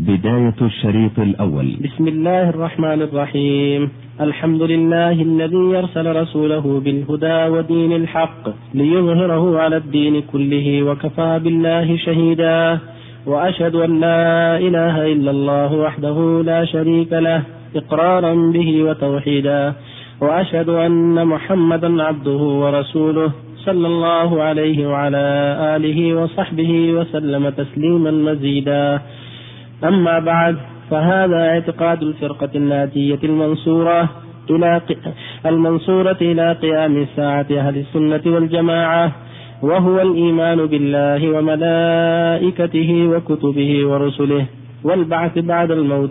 بداية الشريط الأول. بسم الله الرحمن الرحيم. الحمد لله الذي يرسل رسوله بالهدى ودين الحق ليظهره على الدين كله وكفى بالله شهيدا. وأشهد أن لا إله إلا الله وحده لا شريك له إقرارا به وتوحيدا. وأشهد أن محمدا عبده ورسوله صلى الله عليه وعلى آله وصحبه وسلم تسليما مزيدا. أما بعد فهذا اعتقاد الفرقة الناجية المنصورة إلى المنصورة إلى قيام الساعة أهل السنة والجماعة وهو الإيمان بالله وملائكته وكتبه ورسله والبعث بعد الموت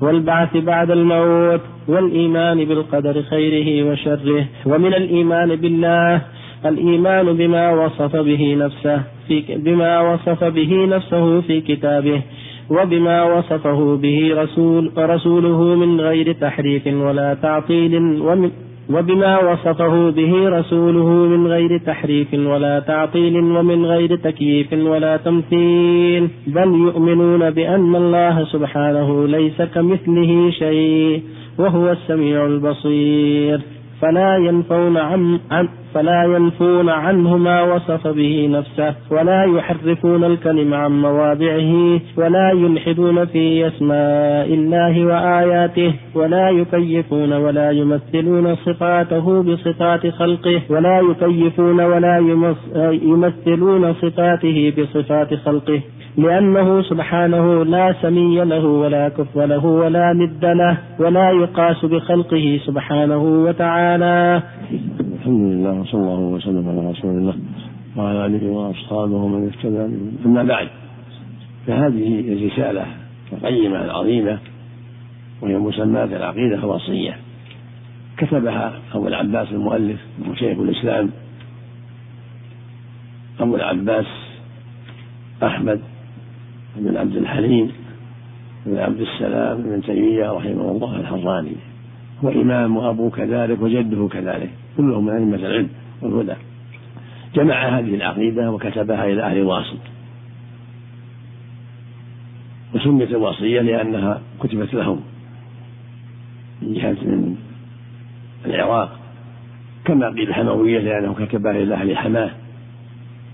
والبعث بعد الموت والإيمان بالقدر خيره وشره ومن الإيمان بالله الإيمان بما وصف به نفسه في بما وصف به نفسه في كتابه وبما وصفه به رسول رسوله من غير تحريف ولا تعطيل ومن وبما وصفه به رسوله من غير تحريف ولا تعطيل ومن غير تكييف ولا تمثيل. بل يؤمنون بأن الله سبحانه ليس كمثله شيء وهو السميع البصير. فلا ينفون عن, عن فلا ينفون عنه ما وصف به نفسه ولا يحرفون الكلم عن مواضعه ولا يلحدون في أسماء الله وآياته ولا يكيفون ولا يمثلون صفاته بصفات خلقه ولا يكيفون ولا يمثلون صفاته بصفات خلقه. لأنه سبحانه لا سمي له ولا كف له ولا ند له ولا يقاس بخلقه سبحانه وتعالى. الحمد لله وصلى الله وسلم على رسول الله وعلى آله وأصحابه ومن اهتدى أما بعد فهذه الرسالة القيمة العظيمة وهي مسماة العقيدة الوصية. كتبها أبو العباس المؤلف وشيخ الإسلام أبو العباس أحمد بن عبد الحليم بن عبد السلام بن تيمية رحمه الله الحراني. هو إمام وأبوه كذلك وجده كذلك. كلهم من أئمة العلم والهدى. جمع هذه العقيدة وكتبها إلى أهل واسط وسميت الوصية لأنها كتبت لهم من جهة من العراق. كما قيل الحموية لأنه كتبها إلى أهل حماة.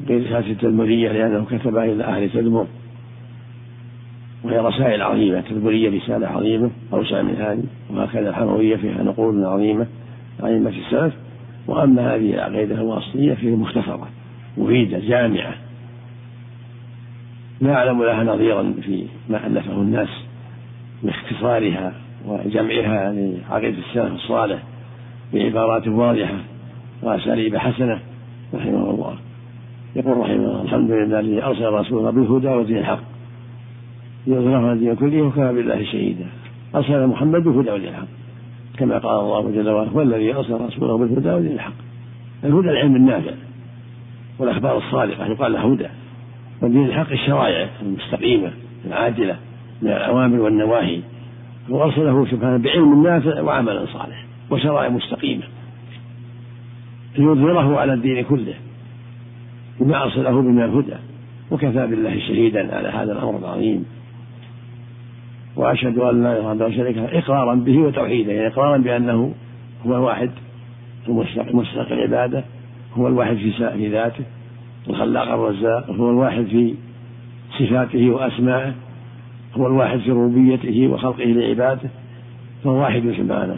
قيل التدمرية لأنه كتبها إلى أهل تدمر وهي رسائل عظيمة تدبرية رسالة عظيمة أوسع من هذه وهكذا الحموية فيها نقول عظيمة عظيمة السلف. وأما هذه العقيدة الواسطية فهي مختصرة مفيدة جامعة. لا أعلم لها نظيرا في ما ألفه الناس باختصارها وجمعها لعقيدة السلف الصالح بعبارات واضحة وأساليب حسنة رحمه الله. يقول رحمه الله الحمد لله الذي أرسل رسوله بالهدى ودين الحق. يظهر الدين كله وكفى بالله شهيدا. أرسل محمد بالهدى الحق كما قال الله جل وعلا هو الذي أرسل رسوله بالهدى ودين الحق الهدى العلم النافع والأخبار الصادقة يقال له هدى. ودين الحق الشرائع المستقيمة العاجلة من الأوامر والنواهي. وأرسله سبحانه بعلم نافع وعمل صالح وشرائع مستقيمة. ليظهره على الدين كله. بما أرسله من الهدى وكفى بالله شهيدا على هذا الأمر العظيم. وأشهد أن لا إله إلا الله شريك إقرارا به وتوحيدا يعني إقرارا بأنه هو الواحد المستحق العبادة هو الواحد في ذاته الخلاق الرزاق هو الواحد في صفاته وأسمائه هو الواحد في ربوبيته وخلقه لعباده فهو واحد سبحانه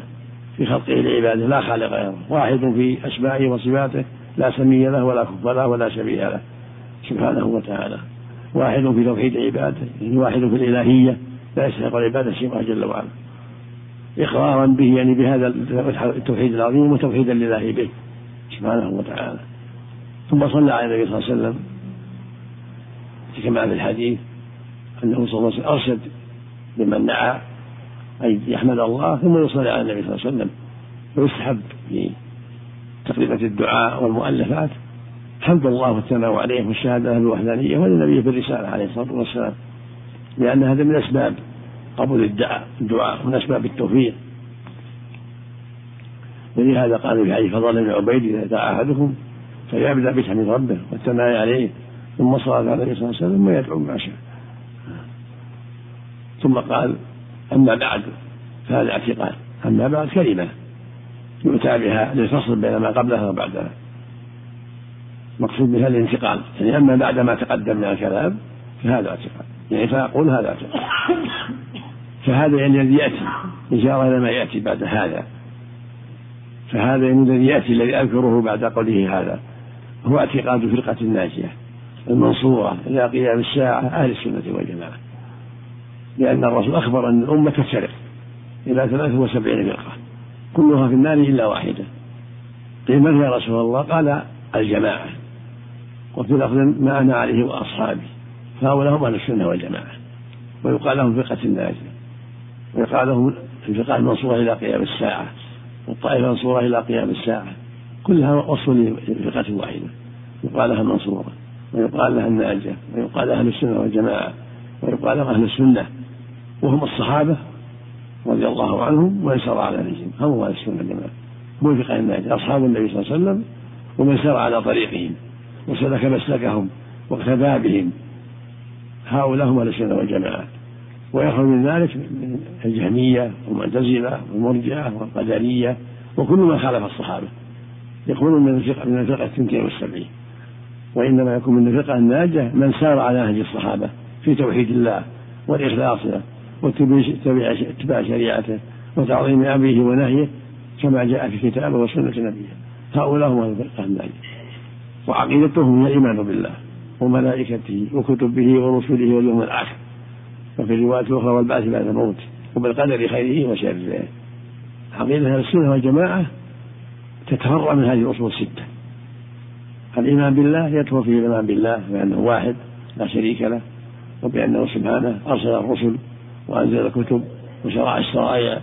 في خلقه لعباده لا خالق غيره واحد في أسمائه وصفاته لا سمي له ولا كف له ولا شبيه له سبحانه وتعالى واحد في توحيد عباده واحد في الإلهية لا يستحق العبادة سواه جل وعلا. إقرارا به يعني بهذا التوحيد العظيم وتوحيدا لله به سبحانه وتعالى. ثم صلى على النبي صلى الله عليه وسلم. كما في الحديث أنه صلى الله عليه وسلم أرشد لمن دعا أن يحمد الله ثم يصلي على النبي صلى الله عليه وسلم. ويستحب في تقدمة الدعاء والمؤلفات. حمد الله والثناء عليه والشهادة له الوحدانية في الرسالة عليه الصلاة والسلام. لأن هذا من أسباب قبول الدعاء الدعاء من أسباب التوفيق. ولهذا قال في حديث فضل بن عبيد إذا دعا أحدكم فليبدأ بحمد ربه والثناء عليه ثم صلى على النبي صلى الله عليه وسلم ويدعو ما شاء. ثم قال أما بعد فهذا اعتقاد أما بعد كلمة يؤتى بها للفصل بين ما قبلها وبعدها مقصود بها الانتقال يعني أما بعد ما تقدم من الكلام فهذا اعتقاد. يعني فأقول هذا. فهذا يعني الذي يأتي إشارة إلى ما يأتي بعد هذا. فهذا يعني الذي يأتي الذي أذكره بعد قوله هذا. هو اعتقاد فرقة الناجية المنصورة إلى قيام الساعة أهل السنة والجماعة. لأن الرسول أخبر أن الأمة تفترق إلى 73 فرقة. كلها في النار إلا واحدة. قيل من يا رسول الله؟ قال الجماعة. وفي لفظ ما أنا عليه وأصحابي. فهؤلاء هم أهل السنة والجماعة. ويقال لهم فرقة الناجية ويقال لهم الفرقة المنصورة إلى قيام الساعة. والطائفة المنصورة إلى قيام الساعة. كلها وصف لفرقة واحدة. يقال لها المنصورة. ويقال لها الناجية. ويقال أهل السنة والجماعة. ويقال لهم أهل السنة. وهم الصحابة رضي الله عنهم ومن سار على نهجهم هم أهل السنة والجماعة. موفق الناجية. أصحاب النبي صلى الله عليه وسلم ومن سار على طريقهم. وسلك مسلكهم واقتدى بهم. هؤلاء هم أهل السنة والجماعة ويخرج من ذلك من الجهمية والمعتزلة والمرجعة والقدرية وكل من خالف الصحابة. يكون من الفقه من الفقه الثنتين والسبعين. وإنما يكون من الفقه الناجية من سار على نهج الصحابة في توحيد الله والإخلاص له واتباع شريعته وتعظيم أمره ونهيه كما جاء في كتابه وسنة نبيه. هؤلاء هم الفقه الناجية وعقيدتهم هي الإيمان بالله. وملائكته وكتبه ورسله واليوم الآخر. وفي الرواية الأخرى والبعث بعد الموت. وبالقدر خيره وشره. عقيدة أهل السنة والجماعة تتفرع من هذه الأصول الستة. الإيمان بالله يدخل فيه الإيمان بالله بأنه واحد لا شريك له وبأنه سبحانه أرسل الرسل وأنزل الكتب وشرع الشرائع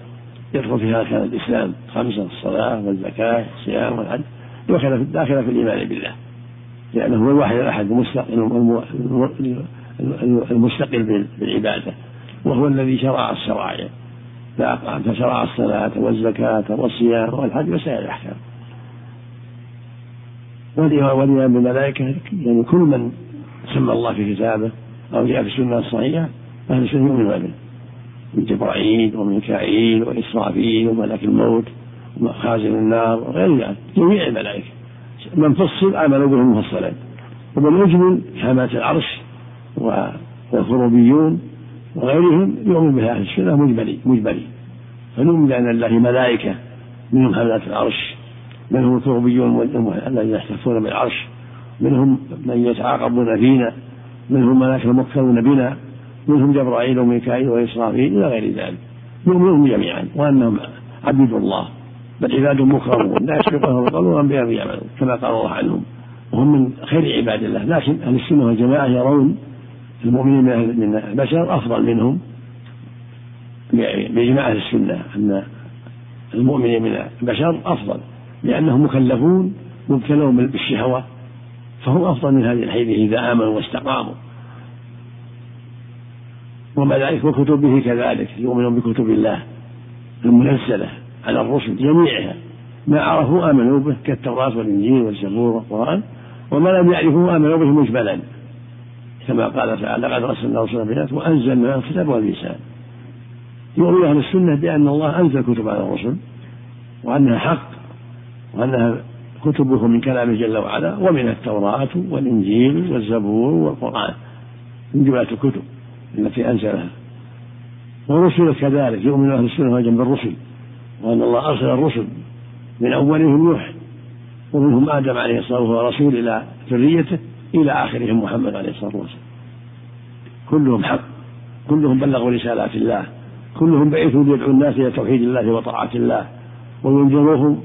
يدخل فيها أركان الإسلام خمسة الصلاة والزكاة والصيام والحج. داخلة في الإيمان بالله. لأنه هو الواحد الأحد المستقل بالعبادة وهو الذي شرع الشرائع. فشرع الصلاة والزكاة والصيام والحج وسائر الأحكام. والإيمان بالملائكة يعني كل من سمى الله في كتابه أو جاء في السنة الصحيحة أهل السنة يؤمنون به. من جبرائيل وميكائيل وإسرافيل وملك الموت وخازن النار وغير ذلك جميع الملائكة. من فصل آمنوا به مفصلا وبالمجمل حماة العرش والكروبيون وغيرهم يؤمن بها أهل السنة مجملي مجملي. فنؤمن بأن لله ملائكة منهم حملة العرش منهم الكروبيون الذين يحتفون بالعرش منهم من يتعاقبون فينا منهم ملائكة المكثرون بنا منهم جبرائيل وميكائيل وإسرافيل إلى غير ذلك. نؤمنهم جميعا وأنهم عبيد الله. بل عباد مكرمون لا يسبقهم القول وهم بهم يعملون كما قال الله عنهم. وهم من خير عباد الله لكن أهل السنة والجماعة يرون المؤمنين من البشر أفضل منهم بإجماع أهل السنة أن المؤمنين من البشر أفضل لأنهم مكلفون مبتلون بالشهوة فهم أفضل من هذه الحيث إذا آمنوا واستقاموا. وملائكة وكتبه كذلك يؤمنون بكتب الله المنزلة. على الرسل جميعها. ما عرفوا آمنوا به كالتوراة والإنجيل والزبور والقرآن وما لم يعرفوا آمنوا به مجملا كما قال تعالى لقد رسلنا رسلا بالآيات وأنزلنا الكتاب والميزان يؤمن أهل السنة بأن الله أنزل كتب على الرسل وأنها حق وأنها كتبه من كلامه جل وعلا ومن التوراة والإنجيل والزبور والقرآن من جملة الكتب التي أنزلها. ورسل كذلك يؤمن أهل السنة والجنة بالرسل. وأن الله أرسل الرسل من أولهم نوح ومنهم آدم عليه الصلاة والسلام رسول إلى ذريته إلى آخرهم محمد عليه الصلاة والسلام. كلهم حق. كلهم بلغوا رسالات الله. كلهم بعثوا ليدعوا الناس إلى توحيد الله وطاعة الله. وينذروهم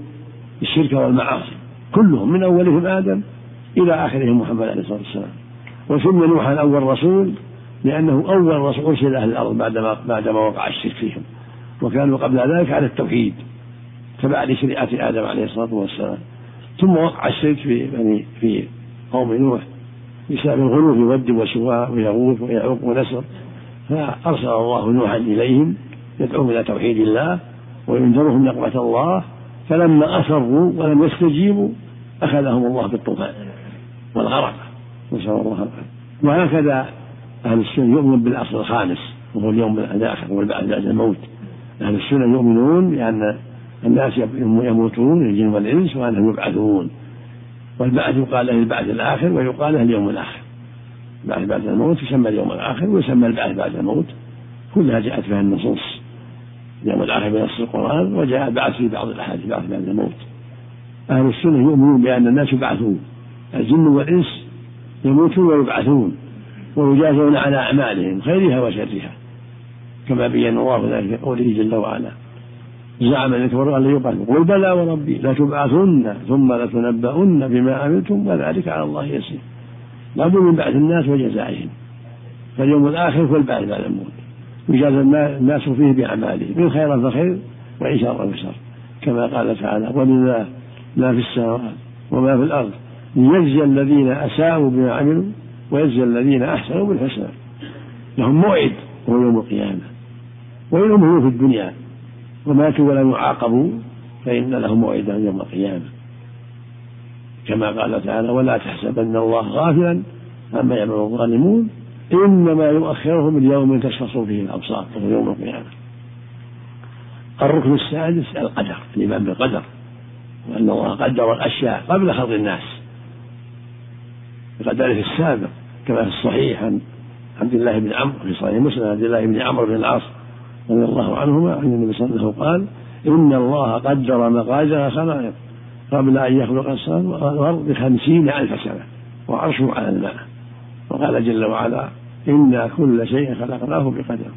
بالشرك والمعاصي. كلهم من أولهم آدم إلى آخرهم محمد عليه الصلاة والسلام. وسمي نوحا أول رسول لأنه أول رسول أرسل أهل الأرض بعدما بعدما وقع الشرك فيهم. وكانوا قبل ذلك على التوحيد تبع لشريعة آدم عليه الصلاة والسلام. ثم وقع الشرك في يعني في قوم نوح بسبب الغلو في ود وسواء ويغوث ويعوق ونسر. فأرسل الله نوحا إليهم يدعوهم إلى توحيد الله وينذرهم نقمة الله. فلما أصروا ولم يستجيبوا أخذهم الله بالطوفان والغرق. نسأل الله العافية. وهكذا أهل السنة يؤمن بالأصل الخامس وهو اليوم الآخر والبعث بعد الموت. أهل السنة يؤمنون بأن الناس يموتون الجن والإنس وأنهم يبعثون. والبعث يقال له البعث الآخر ويقال له اليوم الآخر. البعث بعد الموت يسمى اليوم الآخر ويسمى البعث بعد الموت. كلها جاءت فيها النصوص. اليوم الآخر بنص القرآن وجاء البعث في بعض الأحاديث بعث بعد الموت. أهل السنة يؤمنون بأن الناس يبعثون. الجن والإنس يموتون ويبعثون ويجازون على أعمالهم خيرها وشرها. كما بين الله ذلك في قوله جل وعلا. زعم ان كفروا أن يبعثوا قل بلى وربي لتبعثن ثم لتنبؤن بما عملتم وذلك على الله يسير. لابد من بعث الناس وجزائهم. فاليوم الآخر هو البعث بعد الموت. يجازى الناس فيه بأعمالهم. من خير فخير وإن شر. فشر كما قال تعالى ولله ما في السماوات وما في الأرض ليجزي الذين أساءوا بما عملوا ويجزي الذين أحسنوا بالحسنى. لهم موعد وهو يوم القيامة. وإن في الدنيا وماتوا ولم يعاقبوا فإن لهم موعدا يوم القيامة. كما قال تعالى ولا تحسبن الله غافلا عما يعمل الظالمون إنما يؤخرهم اليوم تشخص فيه الأبصار وهو يوم القيامة. الركن السادس القدر الإيمان بالقدر وأن الله قدر الأشياء قبل خلق الناس. بقدره السابق كما في الصحيح عن عبد الله بن عمرو في صحيح مسلم عبد الله بن عمرو بن العاص رضي الله عنهما عن النبي صلى الله عليه وسلم قال إن الله قدر مقادير الخلائق قبل أن يخلق السماء والأرض بخمسين ألف سنة وعرشه على الماء. وقال جل وعلا إنا كل شيء خلقناه بقدر.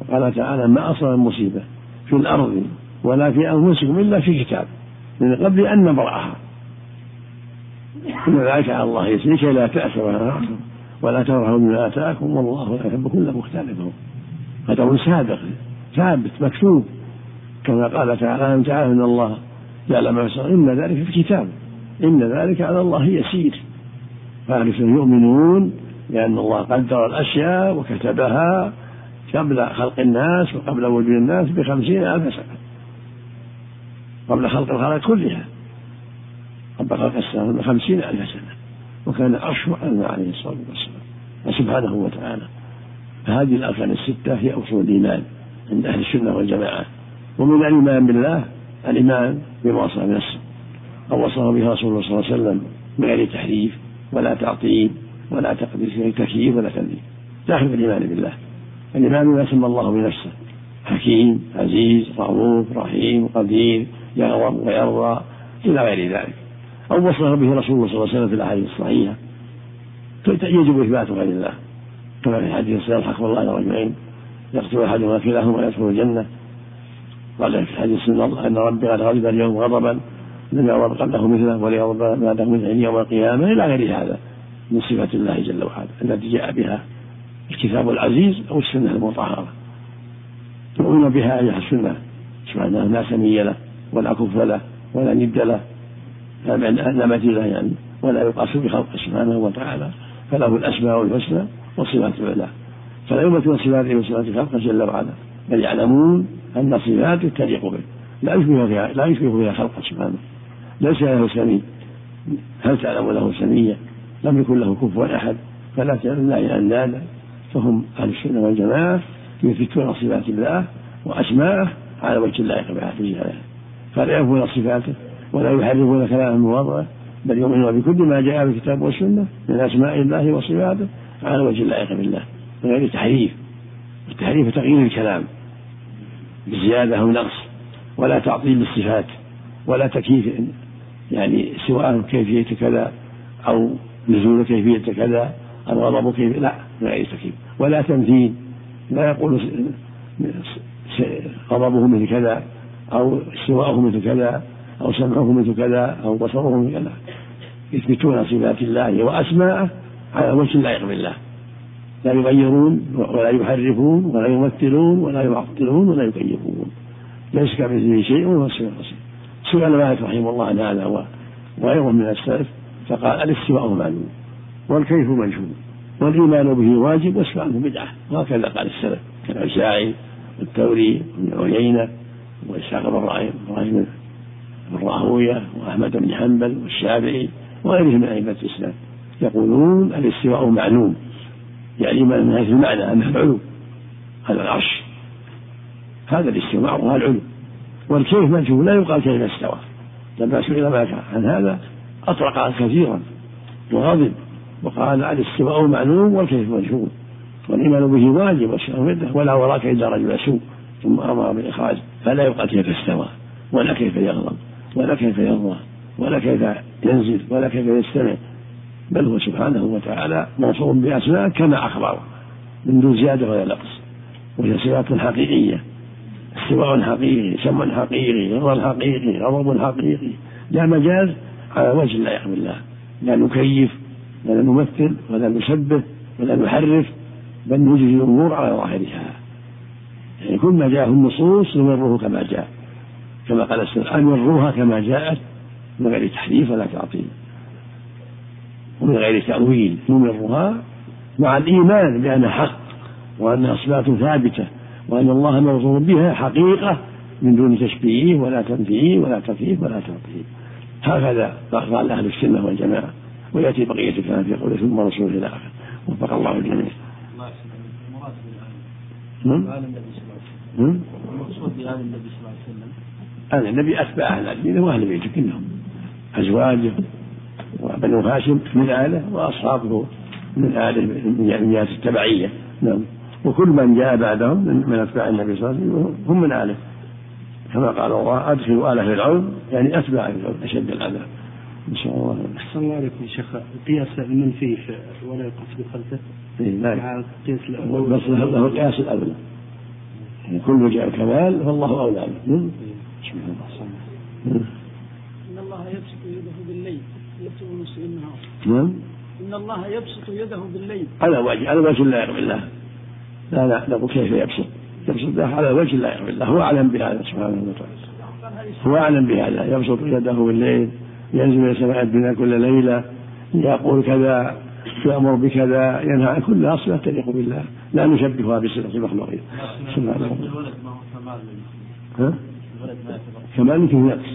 وقال تعالى ما أصاب المصيبة في الأرض ولا في أنفسكم إلا في كتاب من قبل أن نبرأها. إن ذلك على الله يسير. لكي لا تأسوا ولا ترهوا بما آتاكم والله لا يحب كل مختلف قدر سابق ثابت مكتوب. كما قال تعالى أن تعالى ان الله؟ يعلم ما إن ذلك في الكتاب. إن ذلك على الله يسير. فأهل يؤمنون بأن الله قدر الأشياء وكتبها قبل خلق الناس وقبل وجود الناس بخمسين ألف سنة. قبل خلق الخلق كلها. قبل خلق السماء بخمسين ألف سنة. وكان عرشه على عليه الصلاة والسلام. وسبحانه وتعالى. فهذه الأركان الستة هي أصول الإيمان. عند أهل السنة والجماعة. ومن الإيمان بالله الإيمان بما وصف بنفسه أو وصف به رسول الله صلى الله عليه وسلم بغير تحريف ولا تعطيل ولا تقديس تكييف ولا تنزيل داخل الإيمان بالله. الإيمان بما سمى الله بنفسه. حكيم عزيز رؤوف رحيم قدير يغضب ويرضى إلى غير ذلك. أو وصف به رسول الله صلى الله عليه وسلم في الأحاديث الصحيحة. يجب إثبات غير الله. كما في حديث الحق والله رجلين يقتل احدهما كلاهما ويدخل الجنة. قال في حديث إن ربي قد غضب اليوم غضبا لم يغضب قبله مثله وليغضب بعده مثله يوم القيامة إلى غير هذا من صفات الله جل وعلا التي جاء بها الكتاب العزيز أو السنة المطهرة. تؤمن بها أيها السنة سبحانه لا سمي له ولا كف له ولا ند له لا مثيل يعني ولا يقاس بخلقه سبحانه وتعالى فله الأسماء الحسنى وصفات العلا فلا يمثل صفاته وصفات خلقه جل وعلا بل يعلمون أن صفاته تليق به. لا يشبه فيها لا يشبه فيها خلقه سبحانه. ليس له سمي. هل تعلم له سميا لم يكن له كفوا أحد. فلا تعلم الله اندادا فهم أهل السنة والجماعة يثبتون صفات الله وأسماءه على وجه اللائق بها فلا ينفون صفاته ولا يحرفون كلام مواضعه بل يؤمنون بكل ما جاء في الكتاب والسنة من أسماء الله وصفاته على وجه اللائق بالله من غير تحريف التحريف تغيير الكلام بزيادة أو نقص ولا تعطيل بالصفات ولا تكييف يعني سواء كيفية كذا أو نزول كيفية كذا أو غضب كيف لا من غير تكييف. ولا تمثيل لا يقول غضبه مثل كذا أو استواءه مثل كذا أو سمعه مثل كذا أو بصره مثل كذا. يثبتون صفات الله وأسماءه على وجه اللائق بالله لا يغيرون ولا يحرفون ولا يمثلون ولا يعطلون ولا يكيفون. ليس كمثله شيء وهو السميع البصير. سئل مالك رحمه الله عن هذا وغيره من السلف فقال الاستواء معلوم والكيف مجهول والإيمان به واجب والسؤال بدعة. وهكذا قال السلف كالعشاعي والثوري وابن عيينة واسحاق بن إبراهيم بن راهوية وأحمد بن حنبل والشافعي وغيرهم من أئمة الإسلام يقولون الاستواء معلوم يعني من حيث المعنى انه العلو على العرش. هذا الاستواء وهذا العلو. والكيف مجهول لا يقال كيف استوى. لما سئل مالك عن هذا أطرق كثيرا. وغضب وقال الاستواء معلوم والكيف مجهول. والإيمان به واجب والشرع ولا وراك إلا رجل سوء ثم أمر بالإخراج. فلا يقال كيف استوى ولا كيف يغضب ولا كيف يرضى ولا كيف ينزل ولا كيف يستمع. بل هو سبحانه وتعالى موصوف بأسماء كما أخبر من دون زيادة ولا نقص. وهي صفات حقيقية استواء حقيقي سمع حقيقي رضا حقيقي غضب حقيقي. لا مجاز على وجه لا يخفي الله. لا نكيف ولا نمثل ولا نشبه ولا نحرف بل نجري الأمور على ظاهرها. يعني كل ما جاءه النصوص نمره كما جاء. كما قال السلف امروها كما جاءت من غير تحريف ولا تعطيل. ومن غير تأويل نمرها مع الإيمان بأنها حق وأنها صفات ثابتة وأن الله موصوف بها حقيقة من دون تشبيه ولا تمثيل ولا تكييف ولا تعطيل هكذا قال أهل السنة والجماعة ويأتي بقية الكلام في قوله ثم رسول إلى آخره وفق الله الجميع. نعم. نعم. المقصود بآل النبي صلى الله عليه وسلم آل النبي أتباع أهل الدين وأهل بيته كلهم أزواجه وبنو هاشم من آله وأصحابه من آله من جهة التبعية. نعم. وكل من جاء بعدهم من أتباع النبي صلى الله عليه وسلم هم من آله. كما قال الله أدخلوا آل فرعون يعني أتباع فرعون أشد العذاب إن شاء الله أحسن الله عليكم يا شيخ. قياس المنفي ولا يقصد خلفه؟ إيه قياس بس له قياس الأولى يعني كل جاء الكمال فالله أولى. به نعم. نعم. إن الله يبسط يده بالليل نعم. إن الله يبسط يده بالليل. على وجه على وجه لا يقبل الله. لا لا نقول كيف يبسط؟ يبسط على وجه لا يقبل الله. هو أعلم بهذا سبحانه وتعالى. هو أعلم بهذا. يبسط يده بالليل ينزل إلى سماء الدنيا كل ليلة يقول كذا يأمر بكذا ينهى عن كل أصل تليق بالله. لا نشبهها بصفة المخلوقين سبحانه ها؟ كمال في النقص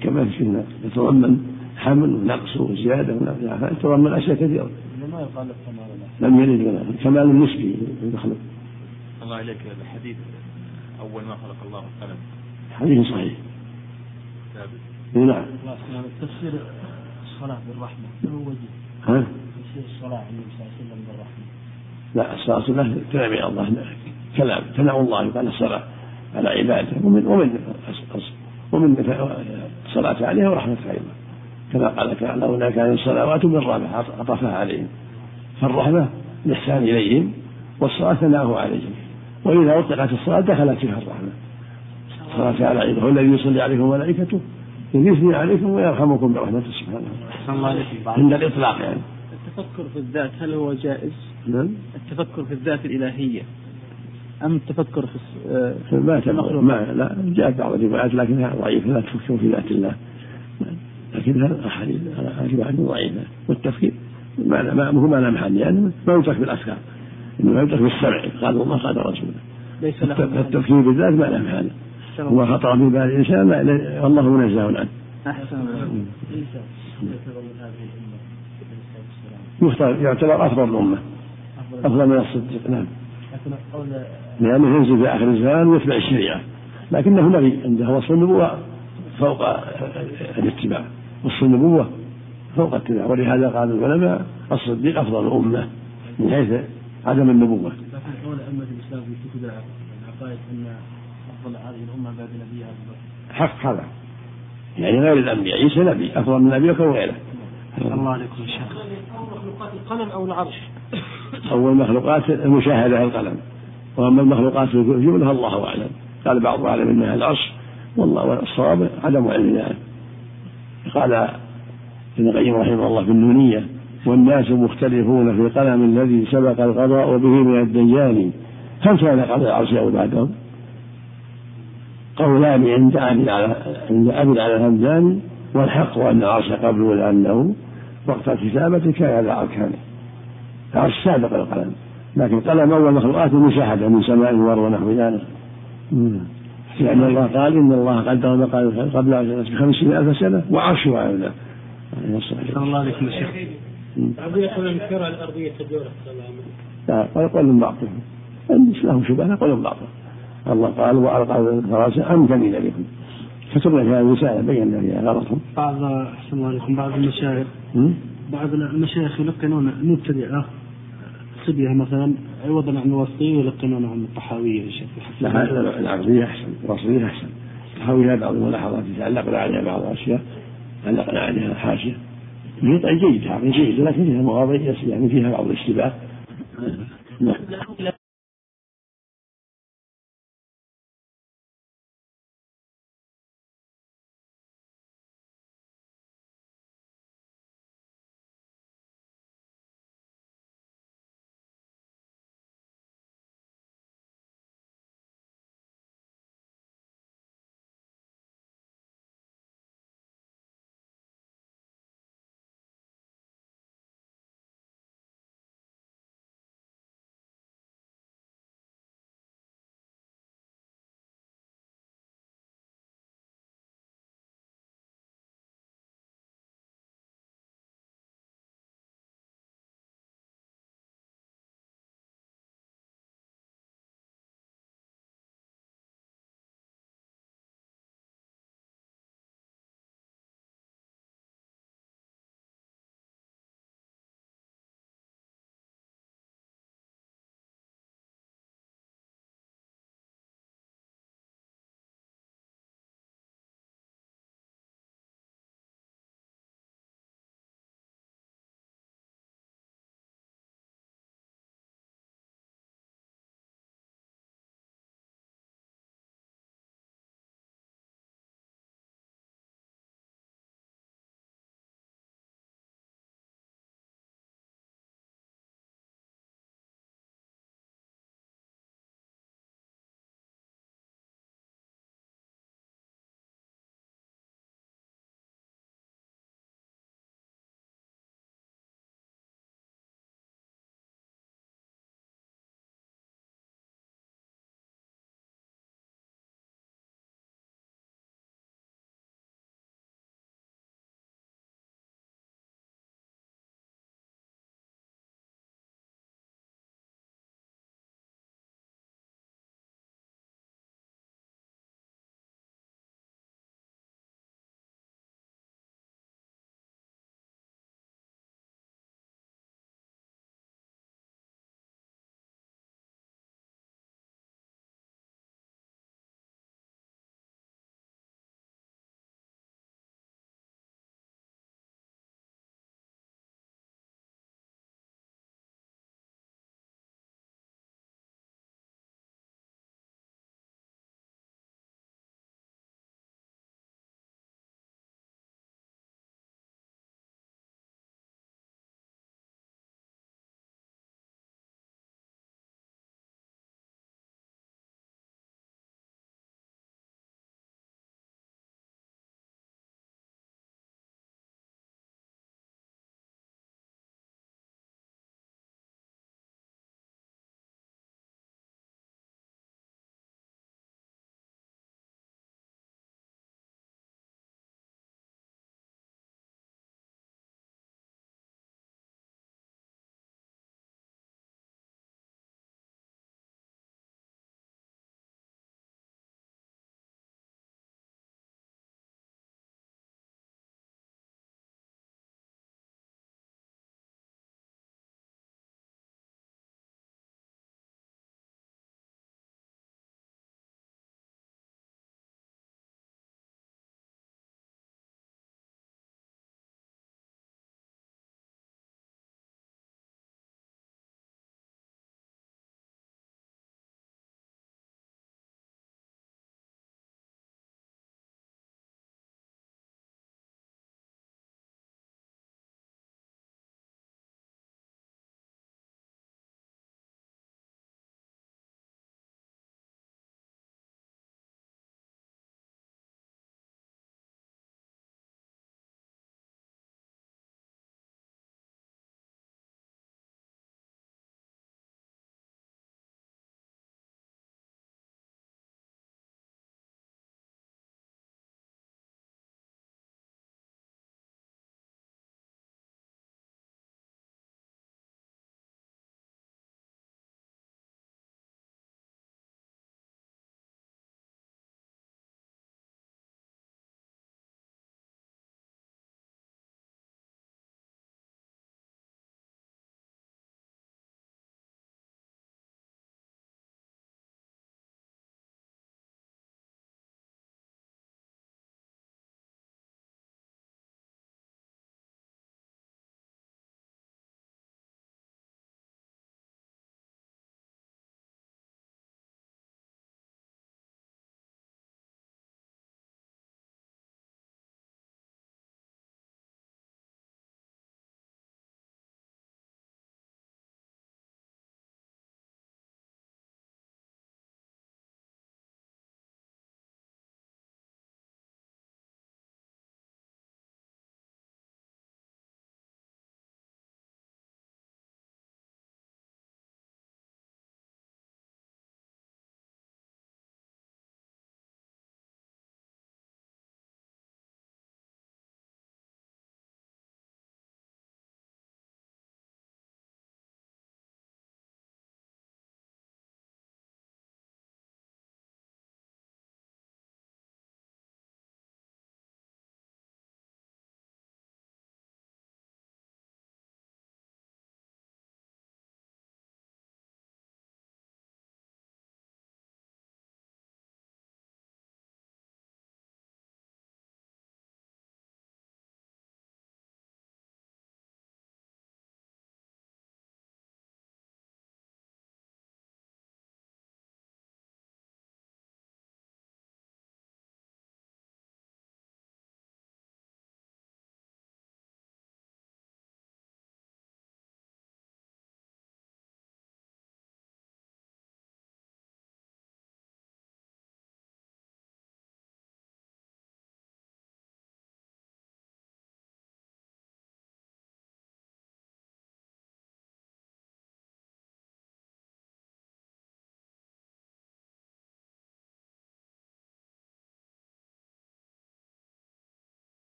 كمال في النقص يتضمن حمل ونقص وزيادة ونقص. يتضمن أشياء كثيرة. ما يقال لم يلد ولا. كمال نسبي المخلوق الله عليك الحديث أول ما خلق الله القلم. حديث صحيح. ثابت. نعم. تفسير الصلاة بالرحمة. هو وجه ها؟ تفسير الصلاة النبي صلى الله عليه وسلم بالرحمة. لا الصلاة والسلام تنعم الله. كلام ثناء الله يقال الصلاة على عباده. ومن ومن ومن الصلاة عليها ورحمة أيضا. كما قال تعالى هناك كان الصلوات بالرحمة عطفها عليهم. فالرحمة الإحسان إليهم والصلاة ثناءه عليهم. وإذا أطلقت الصلاة دخلت فيها الرحمة. الصلاة على عباده هو الذي يصلي عليكم وملائكته يثني عليكم ويرحمكم برحمته سبحانه عند الإطلاق يعني. التفكر في الذات هل هو جائز؟ نعم. التفكر في الذات الإلهية. أم التفكر في ما المخلوق ما لا جاءت بعض الروايات لكنها ضعيفة لا تفكر في ذات الله. لكنها أحاديث روايات ضعيفة. والتفكير ما ما هو ما له محل يعني ما يدرك بالأفكار إنما يدرك بالسمع. قال الله قال رسوله. ليس له التفكير بالذات ما له محل. هو خطر في بال الإنسان الله. منزه عنه أحسن يختار يعتبر أفضل الأمة. أفضل. من الصديق. نعم. لأنه ينزل في آخر الزمان ويتبع الشريعة. لكنه نبي عنده وصف النبوة فوق الاتباع. وصف النبوة فوق الاتباع ولهذا قال العلماء الصديق أفضل الأمة من حيث عدم النبوة. لكن قول أئمة الإسلام في كتب العقائد أن أفضل هذه الأمة بعد نبيها حق هذا. يعني غير الأنبياء. عيسى نبي. أفضل من نبيك وغيره الله عليكم يا شيخ. مخلوقات القلم أو العرش أول مخلوقات المشاهدة القلم. وأما المخلوقات الجملة الله أعلم. قال بعض أعلم أنها العرش والله الصواب عدم علم ذلك قال ابن القيم رحمه الله في النونية والناس مختلفون في القلم الذي سبق القضاء به من الديان. هل كان قبل العرش أو بعدهم؟ قولان عند أبي على عند أبي على الهمداني والحق أن العرش قبله لأنه وقت الكتابة كان على أركانه العرش سابق القلم لكن قلم أول مخلوقات المشاهدة من سماء وأرض ونحو ذلك. لأن الله قال إن الله قدر مقال قبل بخمسين ألف سنة وعرشه على ذلك صلى الله عليكم يا شيخ. يقول الكرة الأرضية تدور لا من بعضهم. لهم شبهة نقول باطل الله قال وألقى الفراسة أم تميل بكم كتبنا في هذه الرسالة بينا فيها غلطهم بعض أحسن الله عليكم بعض المشايخ. بعض المشايخ يلقنون المبتدئة صبية مثلا. عوضا عن الوسطية يلقنون عن الطحاوية يا شيخ. لا هذا العقدية أحسن الوسطية أحسن. الطحاوية بعض الملاحظات تعلقنا عليها بعض الأشياء علقنا عليها حاشية هي جيدة عقل جيدة لكن فيها مواضيع يعني فيها بعض الاشتباه. نعم